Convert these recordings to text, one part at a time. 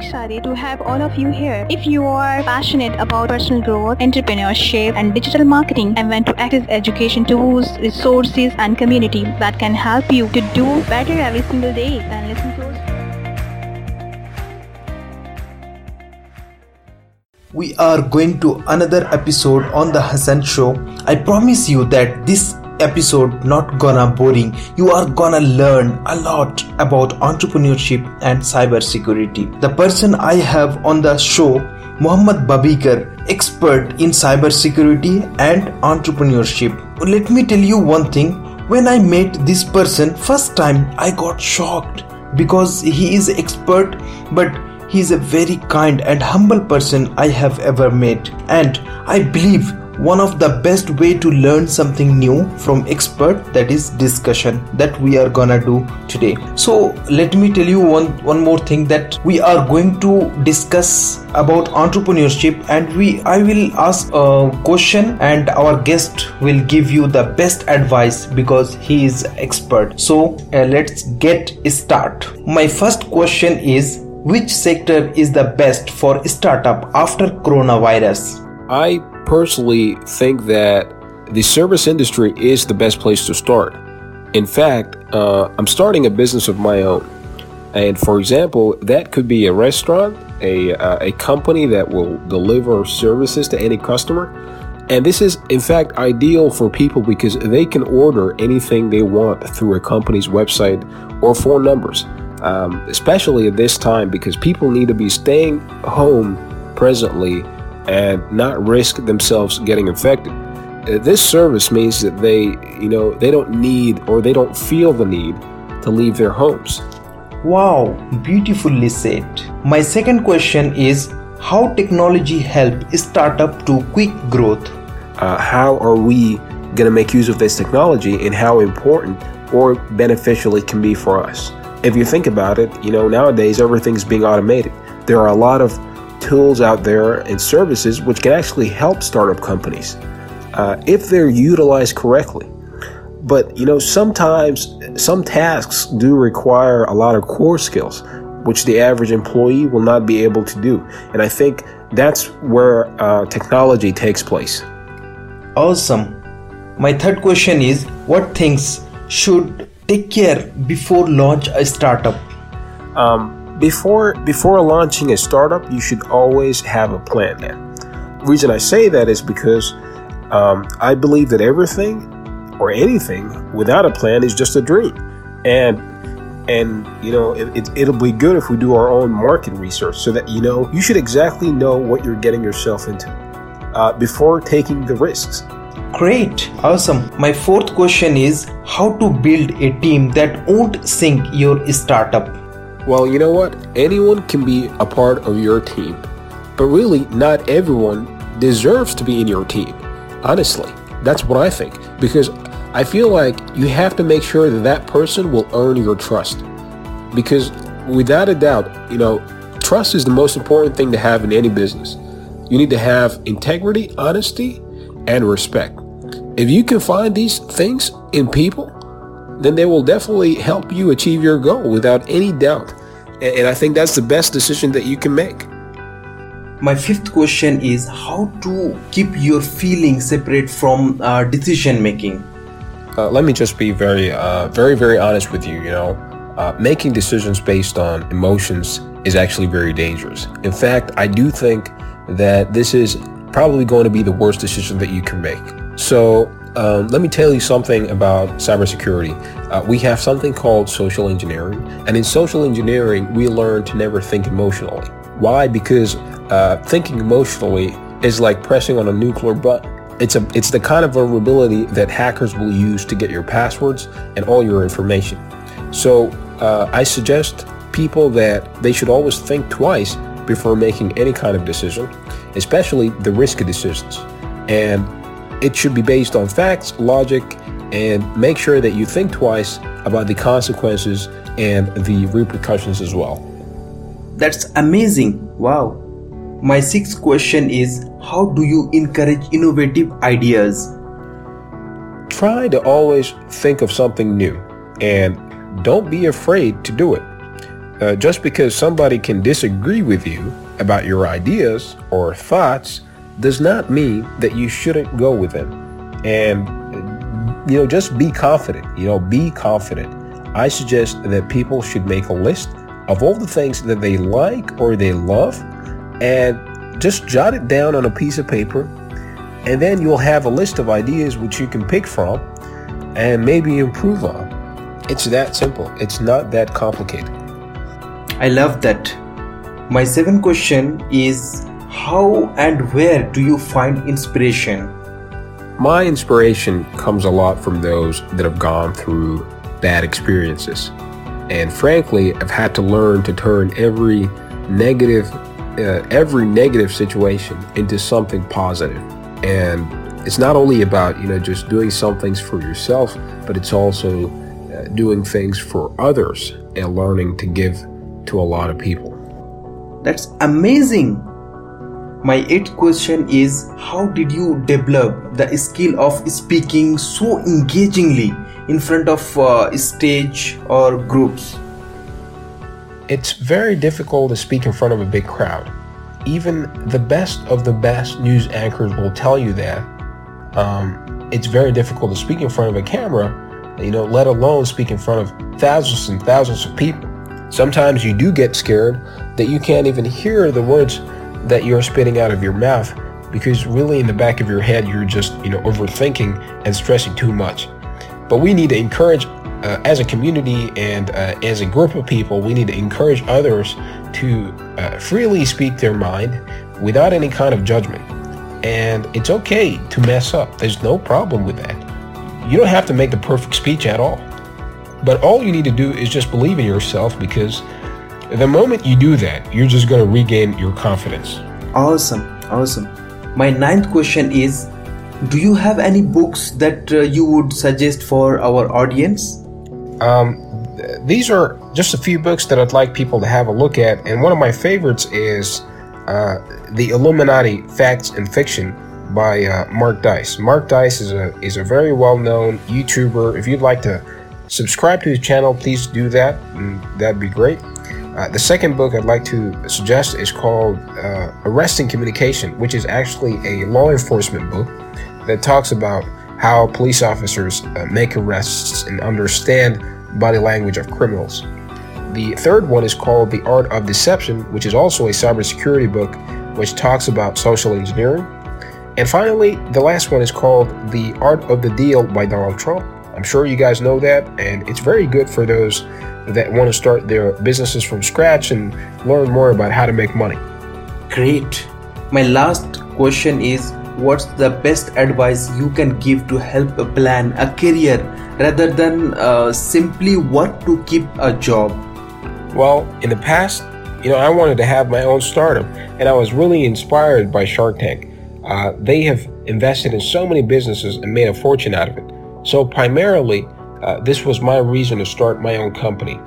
to have all of you here. If you are passionate about personal growth, entrepreneurship, and digital marketing and want to access education tools, resources, and community that can help you to do better every single day, then listen close. We are going to another episode on the Hassan Show. I promise you that this episode not gonna boring you are gonna learn a lot about entrepreneurship and cybersecurity the person i have on the show Muhammad Babikar, expert in cybersecurity and entrepreneurship. Let me tell you one thing. When I met this person first time, I got shocked because he is expert, but he is a very kind and humble person I have ever met. And I believe one of the best way to learn something new from expert that is discussion that we are gonna do today. So let me tell you one one more thing that we are going to discuss about entrepreneurship and we i will ask a question and our guest will give you the best advice because he is expert. So uh, let's get start. My first question is which sector is the best for startup after coronavirus? I personally think that the service industry is the best place to start. In fact, uh, I'm starting a business of my own. And for example, that could be a restaurant, a, uh, a company that will deliver services to any customer. And this is, in fact, ideal for people because they can order anything they want through a company's website or phone numbers, um, especially at this time because people need to be staying home presently and not risk themselves getting infected. Uh, this service means that they, you know, they don't need or they don't feel the need to leave their homes. Wow, beautifully said. My second question is how technology help startup to quick growth? Uh, how are we going to make use of this technology and how important or beneficial it can be for us? If you think about it, you know, nowadays everything's being automated. There are a lot of tools out there and services which can actually help startup companies uh, if they're utilized correctly. But you know, sometimes some tasks do require a lot of core skills, which the average employee will not be able to do. And I think that's where uh, technology takes place. Awesome. My third question is what things should take care before launch a startup? Um, before before launching a startup, you should always have a plan. The reason I say that is because um, I believe that everything or anything without a plan is just a dream, and and you know it, it, will be good if we do our own market research so that you know you should exactly know what you're getting yourself into uh, before taking the risks. Great, awesome. My fourth question is how to build a team that won't sink your startup. Well, you know what? Anyone can be a part of your team, but really, not everyone deserves to be in your team. Honestly, that's what I think. Because I feel like you have to make sure that that person will earn your trust. Because without a doubt, you know, trust is the most important thing to have in any business. You need to have integrity, honesty, and respect. If you can find these things in people, then they will definitely help you achieve your goal without any doubt. And I think that's the best decision that you can make. My fifth question is how to keep your feelings separate from uh, decision making. Uh, let me just be very, uh, very, very honest with you. You know, uh, making decisions based on emotions is actually very dangerous. In fact, I do think that this is probably going to be the worst decision that you can make. So um, let me tell you something about cybersecurity. Uh, we have something called social engineering, and in social engineering, we learn to never think emotionally. Why? Because uh, thinking emotionally is like pressing on a nuclear button. It's a it's the kind of vulnerability that hackers will use to get your passwords and all your information. So uh, I suggest people that they should always think twice before making any kind of decision, especially the risky decisions. And it should be based on facts, logic, and make sure that you think twice about the consequences and the repercussions as well. That's amazing. Wow. My sixth question is How do you encourage innovative ideas? Try to always think of something new and don't be afraid to do it. uh, just because somebody can disagree with you about your ideas or thoughts does not mean that you shouldn't go with them. And, you know, just be confident. You know, be confident. I suggest that people should make a list of all the things that they like or they love and just jot it down on a piece of paper. And then you'll have a list of ideas which you can pick from and maybe improve on. It's that simple. It's not that complicated. I love that. My second question is how and where do you find inspiration? My inspiration comes a lot from those that have gone through bad experiences. And frankly, I've had to learn to turn every negative uh, every negative situation into something positive. And it's not only about, you know, just doing some things for yourself, but it's also uh, doing things for others and learning to give to a lot of people. That's amazing. My eighth question is How did you develop the skill of speaking so engagingly in front of uh, stage or groups? It's very difficult to speak in front of a big crowd. Even the best of the best news anchors will tell you that. Um, it's very difficult to speak in front of a camera, you know, let alone speak in front of thousands and thousands of people. Sometimes you do get scared that you can't even hear the words that you're spitting out of your mouth because really in the back of your head you're just, you know, overthinking and stressing too much. But we need to encourage uh, as a community and uh, as a group of people, we need to encourage others to uh, freely speak their mind without any kind of judgment. And it's okay to mess up. There's no problem with that. You don't have to make the perfect speech at all. But all you need to do is just believe in yourself because the moment you do that, you're just going to regain your confidence. Awesome, awesome. My ninth question is Do you have any books that uh, you would suggest for our audience? Um, these are just a few books that I'd like people to have a look at, and one of my favorites is uh, The Illuminati Facts and Fiction by uh, Mark Dice. Mark Dice is a is a very well known YouTuber. If you'd like to subscribe to his channel, please do that, that'd be great. Uh, the second book I'd like to suggest is called uh, Arresting Communication, which is actually a law enforcement book that talks about how police officers uh, make arrests and understand body language of criminals. The third one is called The Art of Deception, which is also a cybersecurity book which talks about social engineering. And finally, the last one is called The Art of the Deal by Donald Trump. I'm sure you guys know that, and it's very good for those that want to start their businesses from scratch and learn more about how to make money. Great. My last question is What's the best advice you can give to help plan a career rather than uh, simply work to keep a job? Well, in the past, you know, I wanted to have my own startup, and I was really inspired by Shark Tank. Uh, they have invested in so many businesses and made a fortune out of it. So, primarily, uh, this was my reason to start my own company.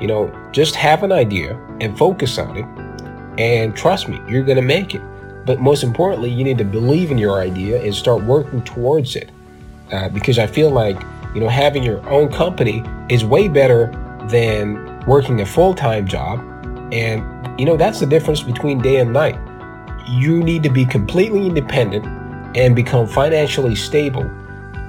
You know, just have an idea and focus on it, and trust me, you're going to make it. But most importantly, you need to believe in your idea and start working towards it. Uh, because I feel like, you know, having your own company is way better than working a full time job. And, you know, that's the difference between day and night. You need to be completely independent and become financially stable.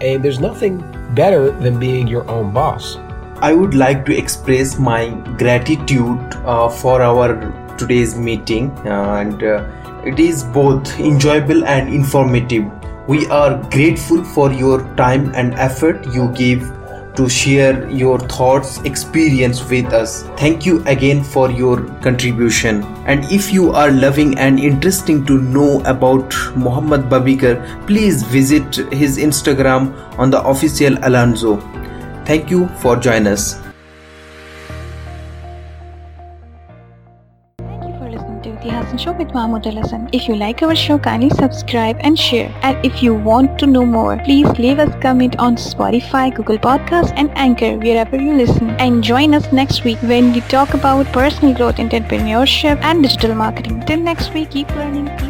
And there's nothing better than being your own boss. I would like to express my gratitude uh, for our today's meeting uh, and uh, it is both enjoyable and informative. We are grateful for your time and effort you give to share your thoughts experience with us. Thank you again for your contribution. And if you are loving and interesting to know about muhammad babikar please visit his instagram on the official alonzo. Thank you for joining us Show with Hassan. If you like our show, kindly subscribe and share. And if you want to know more, please leave us comment on Spotify, Google Podcasts and Anchor wherever you listen. And join us next week when we talk about personal growth, entrepreneurship and digital marketing. Till next week, keep learning.